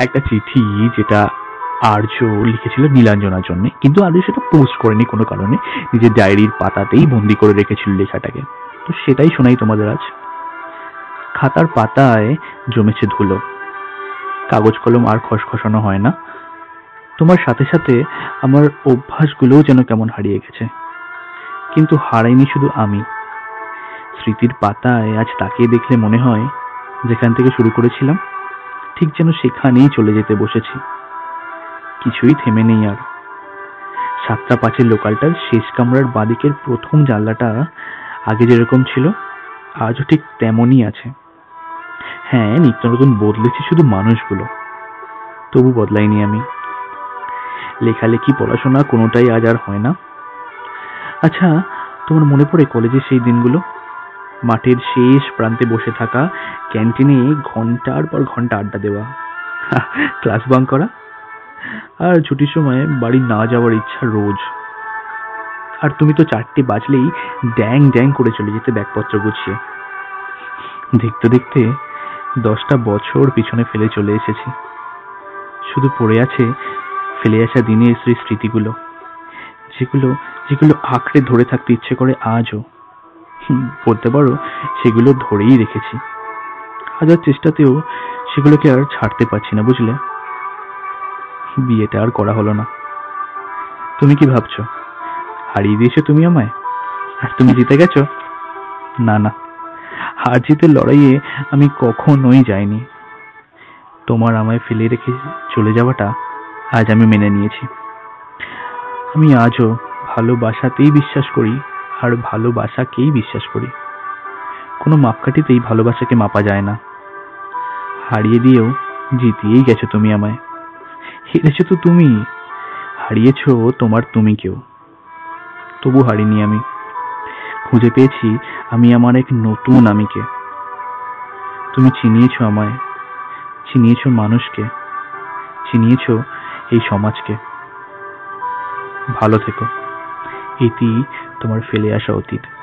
একটা চিঠি যেটা আর্য লিখেছিল নীলাঞ্জনার জন্য, কিন্তু আর্য সেটা পোস্ট করেনি কোনো কারণে, নিজের ডায়েরির পাতাতেই বন্দি করে রেখেছিল লেখাটাকে। তো সেটাই শোনাই তোমাদের আজ। খাতার পাতায় জমেছে ধুলো। কাগজ কলম আর খসখসানো হয় না। তোমার সাথে সাথে আমার অভ্যাসগুলোও যেন কেমন হারিয়ে গেছে। কিন্তু হারাইনি শুধু আমি। স্মৃতির পাতায় আজ তাকিয়ে দেখলে মনে হয় যেখান থেকে শুরু করেছিলাম ঠিক যেন সেখানেই চলে যেতে বসেছি। কিছুই থেমে নেই আর। সাতটা পাঁচের লোকালটার শেষ কামরার বাদিকের প্রথম জানলাটা আগে যেরকম ছিল, আজও ঠিক তেমনই আছে। হ্যাঁ নিত্য নতুন বদলেছে শুধু মানুষগুলো। তবু বদলাইনি আমি। লেখালেখি, পড়াশোনা কোনোটাই আজ আর হয় না। আচ্ছা তোমার মনে পড়ে কলেজে সেই দিনগুলো? মাঠের শেষ প্রান্তে বসে থাকা ক্যান্টিনে ঘণ্টার পর ঘণ্টা আড্ডা দেওয়া। ক্লাস বাং করা। আর ছুটির সময় বাড়ি না যাওয়ার ইচ্ছা রোজ। আর তুমি তো চারটে বাজলেই ড্যাং ড্যাং করে চলে যেতে ব্যাগপত্র গুছিয়ে। দেখতে দেখতে দশটা বছর পিছনে ফেলে চলে এসেছি। শুধু পড়ে আছে ফেলে আসা দিনের স্মৃতিগুলো। যেগুলো যেগুলো আঁকড়ে ধরে থাকতে ইচ্ছে করে আজও। বলতে পারো, সেগুলো ধরেই রেখেছি। হাজার চেষ্টাতেও সেগুলোকে আর ছাড়তে পারছি না, বুঝলে? বিয়েটা আর করা হলো না। তুমি কি ভাবছ? হারিয়ে দিয়েছ তুমি আমায়? আর তুমি জিতে গেছো? না না। হার জিতের লড়াইয়ে আমি কখনোই যাইনি। তোমার আমায় ফেলে রেখে চলে যাওয়াটা আজ আমি মেনে নিয়েছি। আমি আজও ভালোবাসাতেই বিশ্বাস করি আর ভালোবাসাকেই বিশ্বাস করি। কোনো মাপকাঠিতেই ভালোবাসাকে মাপা যায় না। হারিয়ে দিয়েও জিতিয়েই গেছো তুমি আমায়। হেরেছো তো তুমি। হারিয়েছো তোমার তুমি কেউ। তবু হারিনি আমি। খুঁজে পেয়েছি আমি আমার এক নতুন আমিকে। তুমি চিনিয়েছো আমায়। চিনিয়েছো মানুষকে। চিনিয়েছো এই সমাজকে। ভালো থেকো। এটি তোমার ফেলে আসা অতীত।